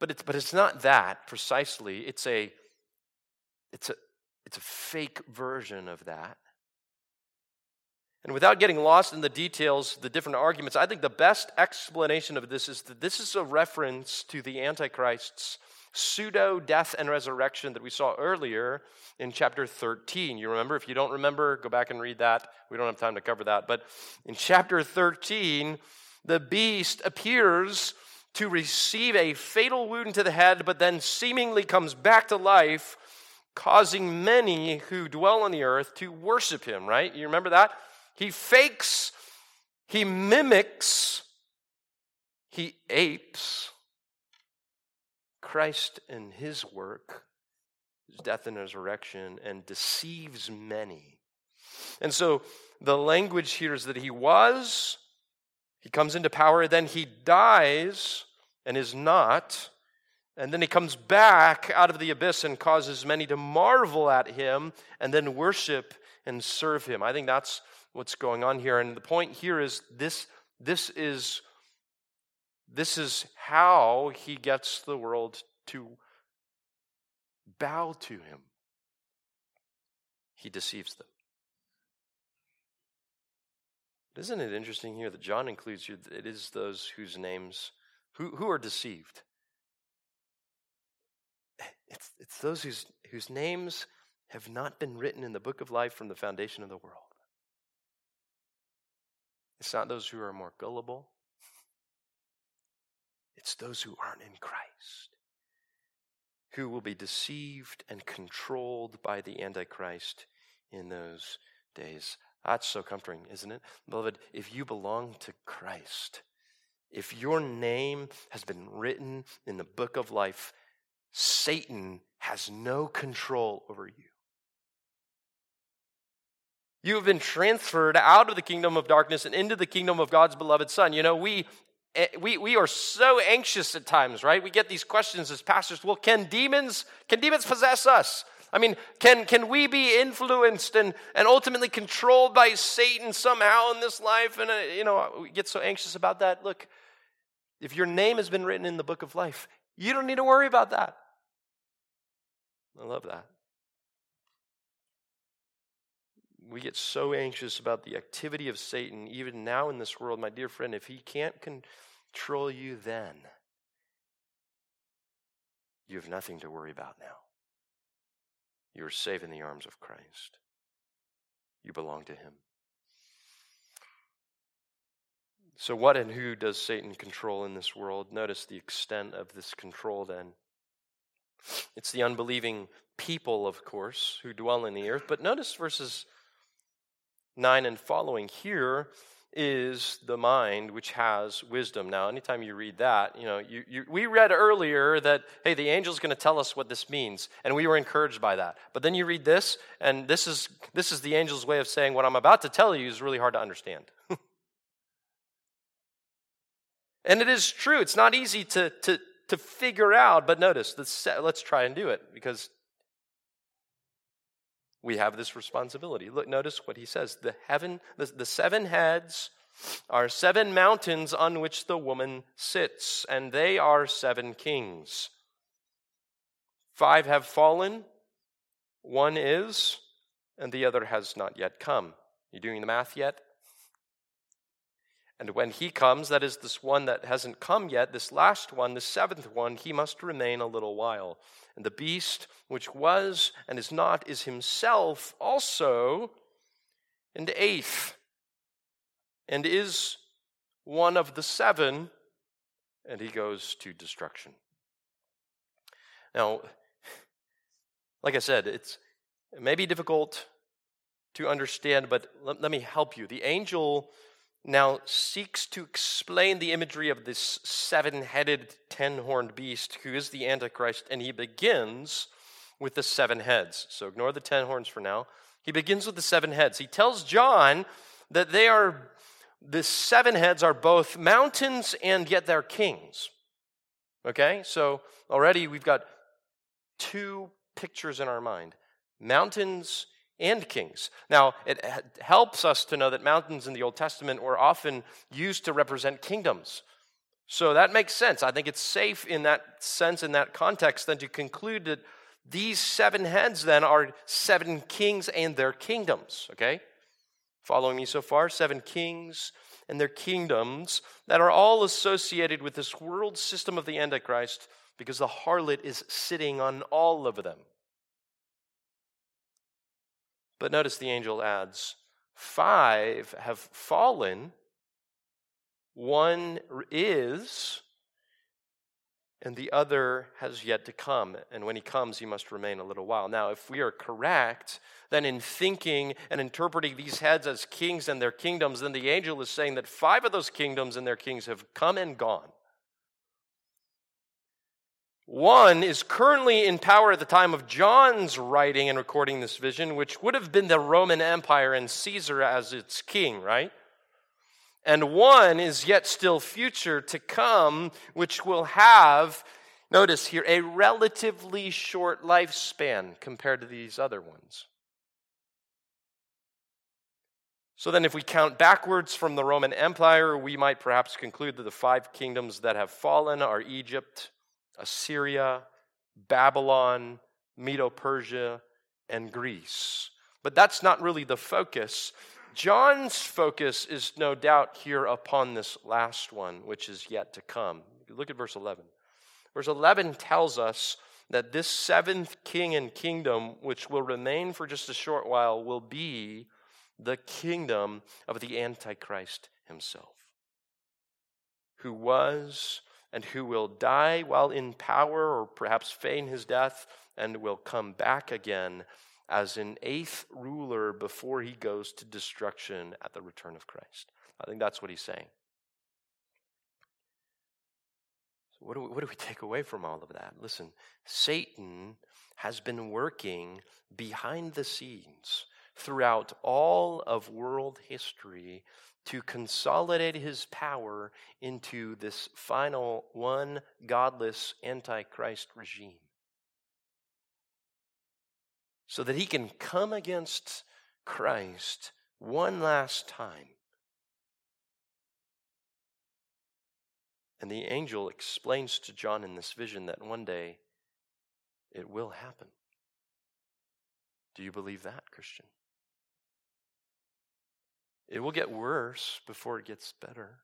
But it's, but it's not that precisely. It's a, it's, a, it's a fake version of that. And without getting lost in the details, the different arguments, I think the best explanation of this is that this is a reference to the Antichrist's pseudo death and resurrection that we saw earlier in chapter 13. You remember? If you don't remember, go back and read that. We don't have time to cover that. But in chapter 13, the beast appears to receive a fatal wound to the head, but then seemingly comes back to life, causing many who dwell on the earth to worship him, right? You remember that? He fakes, he mimics, he apes Christ and his work, his death and resurrection, and deceives many. And so the language here is that he was, he comes into power, then he dies and is not. And then he comes back out of the abyss and causes many to marvel at him and then worship and serve him. I think that's what's going on here. And the point here is this, this is this is how he gets the world to bow to him. He deceives them. Isn't it interesting here that John includes you? it is those whose names who, who are deceived? Eh, it's, it's those whose, whose names have not been written in the book of life from the foundation of the world. It's not those who are more gullible. It's those who aren't in Christ, who will be deceived and controlled by the Antichrist in those days. That's so comforting, isn't it? Beloved, if you belong to Christ, if your name has been written in the book of life Satan has no control over you. You have been transferred out of the kingdom of darkness and into the kingdom of God's beloved Son. You know, we, we, we are so anxious at times, right? We get these questions as pastors. Well, can demons, can demons possess us? I mean, can, can we be influenced and, and ultimately controlled by Satan somehow in this life? And, uh, you know, we get so anxious about that. Look, if your name has been written in the book of life, you don't need to worry about that. I love that. We get so anxious about the activity of Satan, even now in this world, my dear friend, if he can't control you then, you have nothing to worry about now. You are safe in the arms of Christ. You belong to him. So, what and who does Satan control in this world? Notice the extent of this control then. It's the unbelieving people, of course, who dwell in the earth. But notice verses 9 and following here is the mind which has wisdom. Now, anytime you read that, you know, you, you, we read earlier that, hey, the angel's going to tell us what this means, and we were encouraged by that. But then you read this, and this is, this is the angel's way of saying what I'm about to tell you is really hard to understand. and it is true, it's not easy to, to, to figure out, but notice, let's, let's try and do it, because we have this responsibility. Look, notice what he says. The heaven, the, the seven heads are seven mountains on which the woman sits, and they are seven kings. Five have fallen, one is, and the other has not yet come. You doing the math yet? And when he comes, that is this one that hasn't come yet, this last one, the seventh one, he must remain a little while. And the beast, which was and is not, is himself also and eighth, and is one of the seven, and he goes to destruction. Now, like I said, it's it may be difficult to understand, but let, let me help you. The angel now seeks to explain the imagery of this seven headed, ten horned beast who is the Antichrist, and he begins with the seven heads. So ignore the ten horns for now. He begins with the seven heads. He tells John that they are, the seven heads are both mountains and yet they're kings. Okay? So already we've got two pictures in our mind mountains and kings. Now, it helps us to know that mountains in the Old Testament were often used to represent kingdoms. So that makes sense. I think it's safe in that sense, in that context, then to conclude that these seven heads then are seven kings and their kingdoms. Okay? Following me so far? Seven kings and their kingdoms that are all associated with this world system of the Antichrist because the harlot is sitting on all of them. But notice the angel adds five have fallen, one is, and the other has yet to come. And when he comes, he must remain a little while. Now, if we are correct, then in thinking and interpreting these heads as kings and their kingdoms, then the angel is saying that five of those kingdoms and their kings have come and gone. One is currently in power at the time of John's writing and recording this vision, which would have been the Roman Empire and Caesar as its king, right? And one is yet still future to come, which will have, notice here, a relatively short lifespan compared to these other ones. So then, if we count backwards from the Roman Empire, we might perhaps conclude that the five kingdoms that have fallen are Egypt, Assyria, Babylon, Medo Persia, and Greece. But that's not really the focus. John's focus is no doubt here upon this last one, which is yet to come. Look at verse 11. Verse 11 tells us that this seventh king and kingdom, which will remain for just a short while, will be the kingdom of the Antichrist himself, who was and who will die while in power or perhaps feign his death and will come back again as an eighth ruler before he goes to destruction at the return of Christ. I think that's what he's saying. what do, we, what do we take away from all of that? Listen, Satan has been working behind the scenes throughout all of world history to consolidate his power into this final one godless antichrist regime. So that he can come against Christ one last time. And the angel explains to John in this vision that one day it will happen. Do you believe that, Christian? It will get worse before it gets better.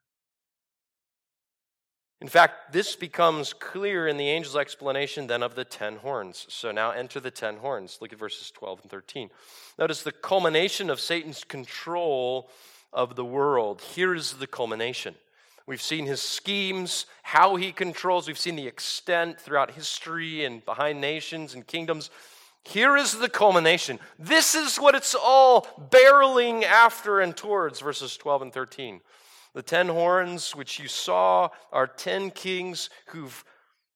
In fact, this becomes clear in the angel's explanation then of the ten horns. So now enter the ten horns. Look at verses 12 and 13. Notice the culmination of Satan's control of the world. Here's the culmination. We've seen his schemes, how he controls. We've seen the extent throughout history and behind nations and kingdoms. Here is the culmination. This is what it's all barreling after and towards, verses 12 and 13. The ten horns which you saw are ten kings who've,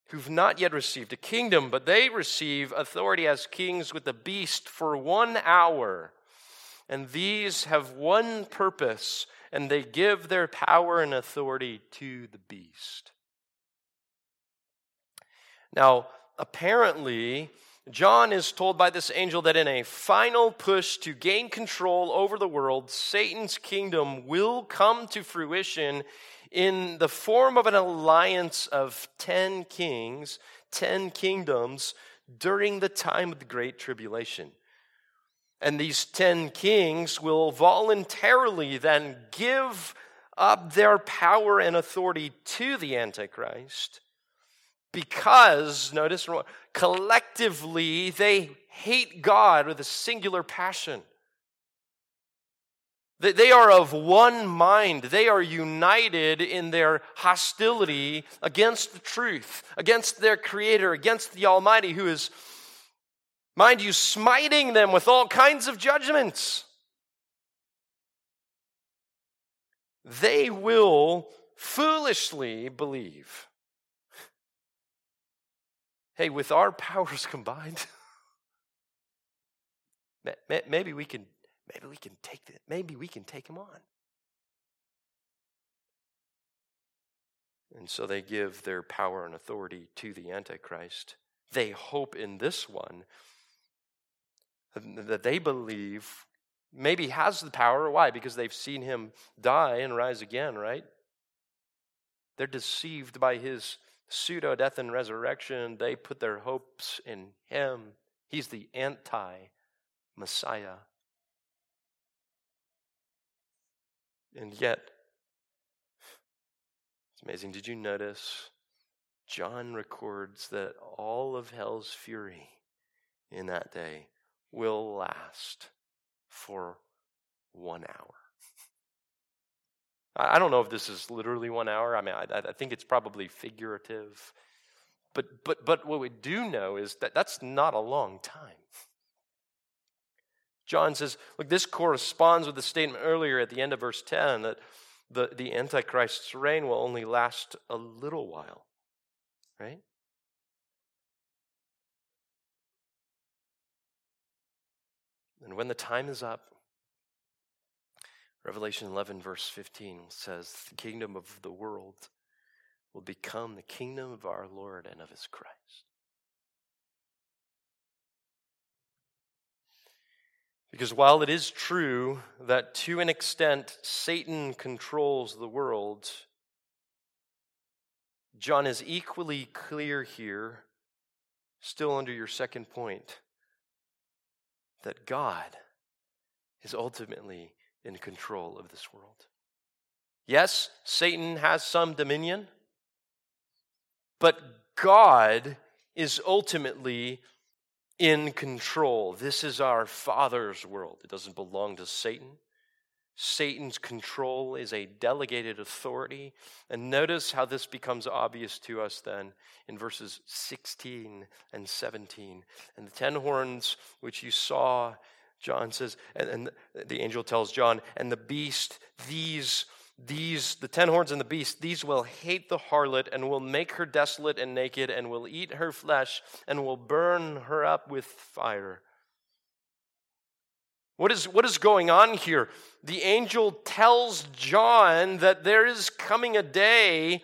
who've not yet received a kingdom, but they receive authority as kings with the beast for one hour. And these have one purpose, and they give their power and authority to the beast. Now, apparently, John is told by this angel that in a final push to gain control over the world, Satan's kingdom will come to fruition in the form of an alliance of 10 kings, 10 kingdoms during the time of the Great Tribulation. And these 10 kings will voluntarily then give up their power and authority to the Antichrist because, notice, collectively they hate God with a singular passion. They are of one mind. They are united in their hostility against the truth, against their Creator, against the Almighty, who is, mind you, smiting them with all kinds of judgments. They will foolishly believe hey, with our powers combined, maybe we can maybe we can take it. Maybe we can take him on. And so they give their power and authority to the Antichrist. They hope in this one that they believe maybe has the power. Why? Because they've seen him die and rise again, right? They're deceived by his pseudo death and resurrection, they put their hopes in him. He's the anti Messiah. And yet, it's amazing. Did you notice? John records that all of hell's fury in that day will last for one hour. I don't know if this is literally one hour. I mean, I, I, think it's probably figurative. But, but, but what we do know is that that's not a long time. John says, look, this corresponds with the statement earlier at the end of verse 10 that the, the Antichrist's reign will only last a little while, right? And when the time is up, Revelation 11, verse 15 says, The kingdom of the world will become the kingdom of our Lord and of his Christ. Because while it is true that to an extent Satan controls the world, John is equally clear here, still under your second point, that God is ultimately in control of this world. Yes, Satan has some dominion, but God is ultimately in control. This is our Father's world. It doesn't belong to Satan. Satan's control is a delegated authority. And notice how this becomes obvious to us then in verses 16 and 17. And the ten horns which you saw John says, and, and the angel tells John, and the beast, these these, the ten horns and the beast, these will hate the harlot and will make her desolate and naked and will eat her flesh and will burn her up with fire. What is, what is going on here? The angel tells John that there is coming a day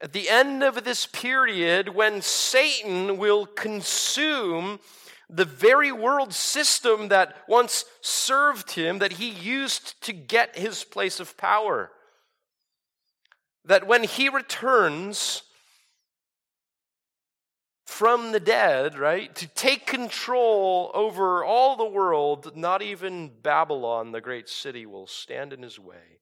at the end of this period when Satan will consume the very world system that once served him, that he used to get his place of power. That when he returns from the dead, right, to take control over all the world, not even Babylon, the great city, will stand in his way.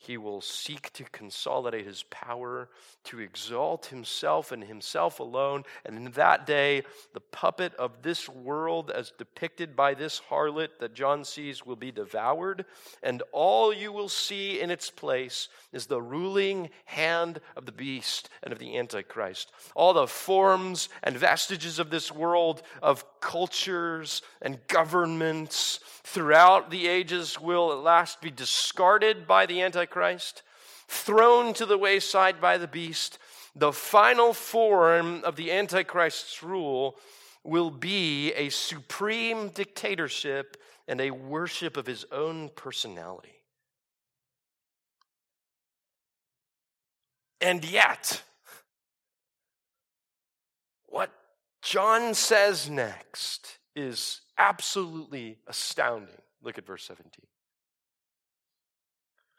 He will seek to consolidate his power, to exalt himself and himself alone. And in that day, the puppet of this world, as depicted by this harlot that John sees, will be devoured. And all you will see in its place is the ruling hand of the beast and of the Antichrist. All the forms and vestiges of this world, of cultures and governments throughout the ages, will at last be discarded by the Antichrist, thrown to the wayside by the beast. The final form of the Antichrist's rule will be a supreme dictatorship and a worship of his own personality. And yet, what John says next is absolutely astounding. Look at verse 17.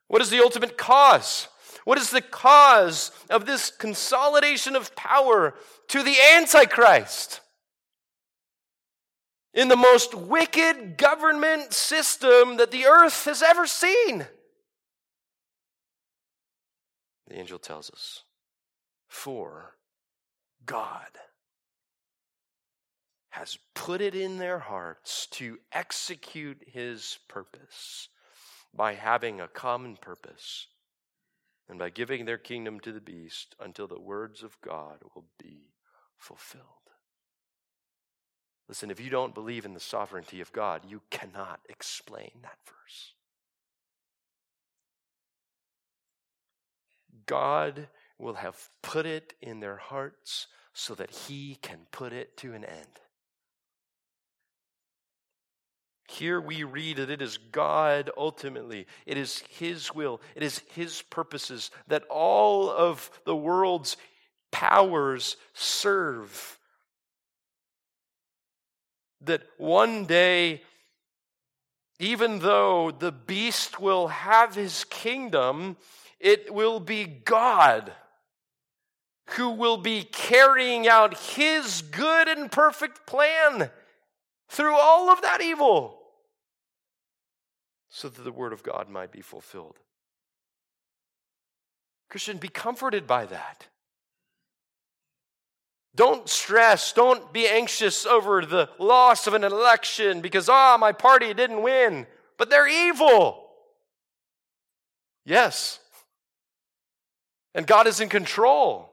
What is the ultimate cause? What is the cause of this consolidation of power to the Antichrist? In the most wicked government system that the earth has ever seen. The angel tells us, for God has put it in their hearts to execute his purpose by having a common purpose and by giving their kingdom to the beast until the words of God will be fulfilled. Listen, if you don't believe in the sovereignty of God, you cannot explain that verse. God will have put it in their hearts so that He can put it to an end. Here we read that it is God ultimately, it is His will, it is His purposes that all of the world's powers serve. That one day, even though the beast will have his kingdom, it will be God who will be carrying out his good and perfect plan through all of that evil so that the word of God might be fulfilled. Christian, be comforted by that. Don't stress, don't be anxious over the loss of an election because, ah, oh, my party didn't win, but they're evil. Yes, and God is in control.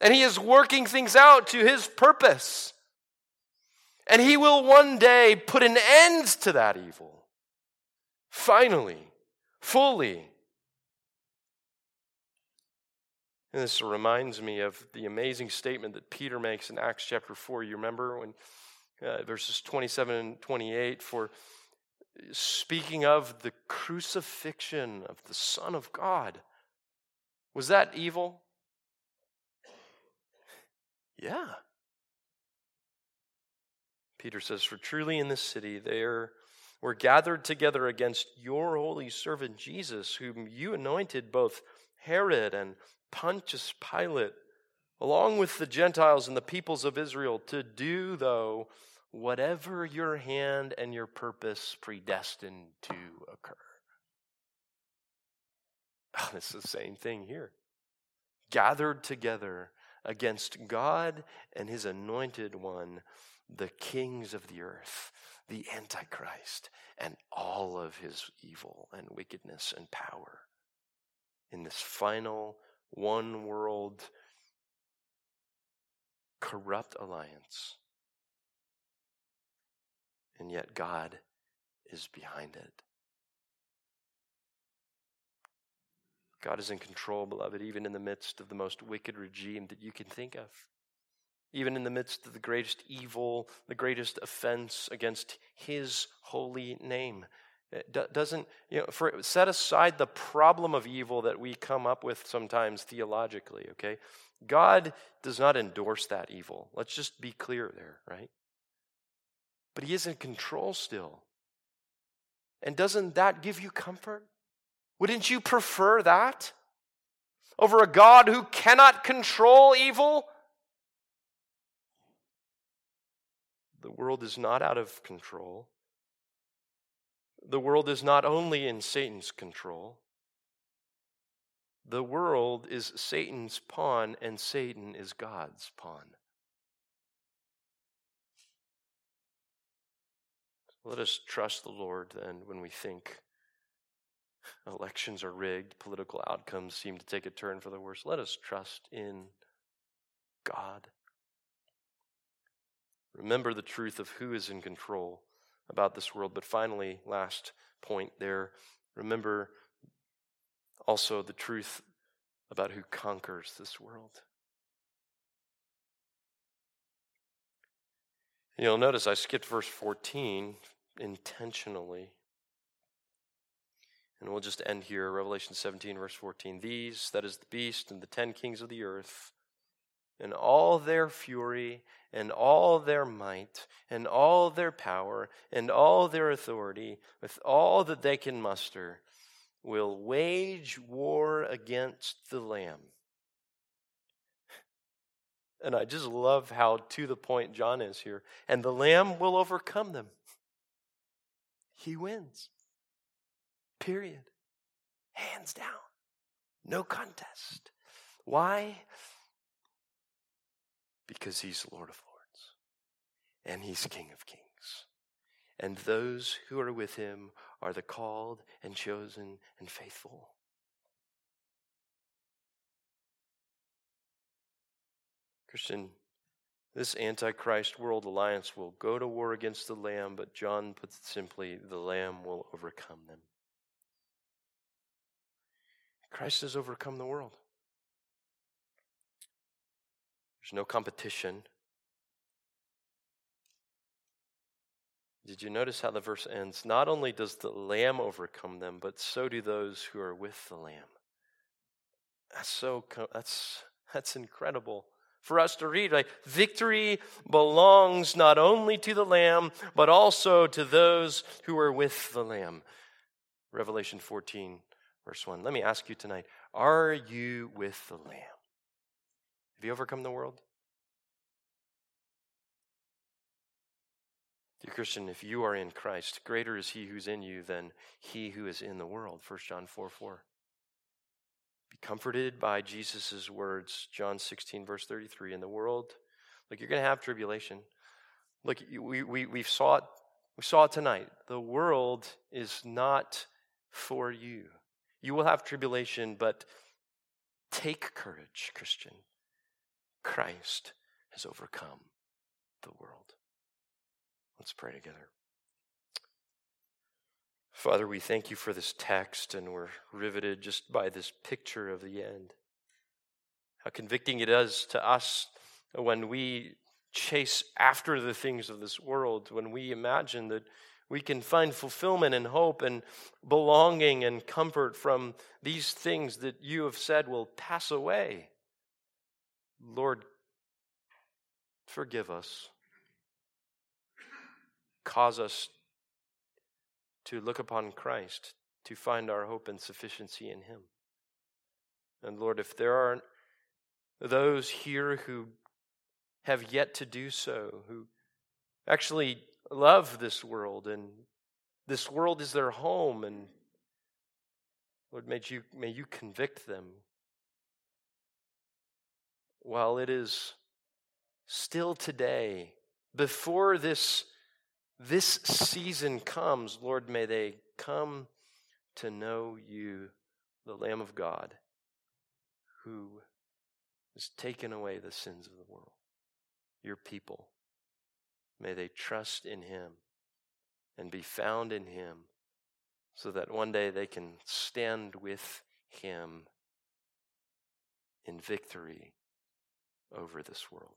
And He is working things out to His purpose. And He will one day put an end to that evil. Finally, fully. And this reminds me of the amazing statement that Peter makes in Acts chapter 4. You remember when uh, verses 27 and 28 for speaking of the crucifixion of the Son of God. Was that evil? Yeah. Peter says, For truly in this city there were gathered together against your holy servant Jesus, whom you anointed both Herod and Pontius Pilate, along with the Gentiles and the peoples of Israel, to do, though, whatever your hand and your purpose predestined to occur. It's the same thing here. Gathered together against God and his anointed one, the kings of the earth, the Antichrist, and all of his evil and wickedness and power in this final one world corrupt alliance. And yet God is behind it. God is in control, beloved, even in the midst of the most wicked regime that you can think of. Even in the midst of the greatest evil, the greatest offense against His holy name. It doesn't, you know, for, set aside the problem of evil that we come up with sometimes theologically, okay? God does not endorse that evil. Let's just be clear there, right? But He is in control still. And doesn't that give you comfort? Wouldn't you prefer that over a God who cannot control evil? World is not out of control. The world is not only in Satan's control. The world is Satan's pawn, and Satan is God's pawn. Let us trust the Lord then when we think elections are rigged, political outcomes seem to take a turn for the worse. Let us trust in God. Remember the truth of who is in control about this world. But finally, last point there, remember also the truth about who conquers this world. You'll notice I skipped verse 14 intentionally. And we'll just end here, Revelation 17, verse 14. These, that is the beast and the ten kings of the earth, and all their fury, and all their might, and all their power, and all their authority, with all that they can muster, will wage war against the Lamb. And I just love how to the point John is here. And the Lamb will overcome them. He wins. Period. Hands down. No contest. Why? Because he's Lord of Lords and he's King of Kings. And those who are with him are the called and chosen and faithful. Christian, this Antichrist world alliance will go to war against the Lamb, but John puts it simply the Lamb will overcome them. Christ has overcome the world. There's no competition. Did you notice how the verse ends? Not only does the Lamb overcome them, but so do those who are with the Lamb. That's so that's that's incredible for us to read. Like, victory belongs not only to the Lamb, but also to those who are with the Lamb. Revelation 14, verse 1. Let me ask you tonight are you with the Lamb? Have you overcome the world? Dear Christian, if you are in Christ, greater is he who's in you than he who is in the world. 1 John 4 4. Be comforted by Jesus' words, John 16, verse 33. In the world, look, you're going to have tribulation. Look, we, we, we saw it. We saw it tonight. The world is not for you. You will have tribulation, but take courage, Christian. Christ has overcome the world. Let's pray together. Father, we thank you for this text, and we're riveted just by this picture of the end. How convicting it is to us when we chase after the things of this world, when we imagine that we can find fulfillment and hope and belonging and comfort from these things that you have said will pass away. Lord, forgive us. Cause us to look upon Christ, to find our hope and sufficiency in Him. And Lord, if there are those here who have yet to do so, who actually love this world and this world is their home, and Lord, may you, may you convict them while it is still today, before this this season comes, Lord, may they come to know you, the Lamb of God, who has taken away the sins of the world, your people. May they trust in him and be found in him so that one day they can stand with him in victory over this world.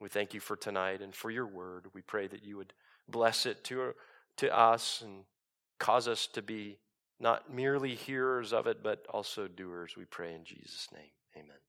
We thank you for tonight and for your word. We pray that you would bless it to, to us and cause us to be not merely hearers of it, but also doers. We pray in Jesus' name. Amen.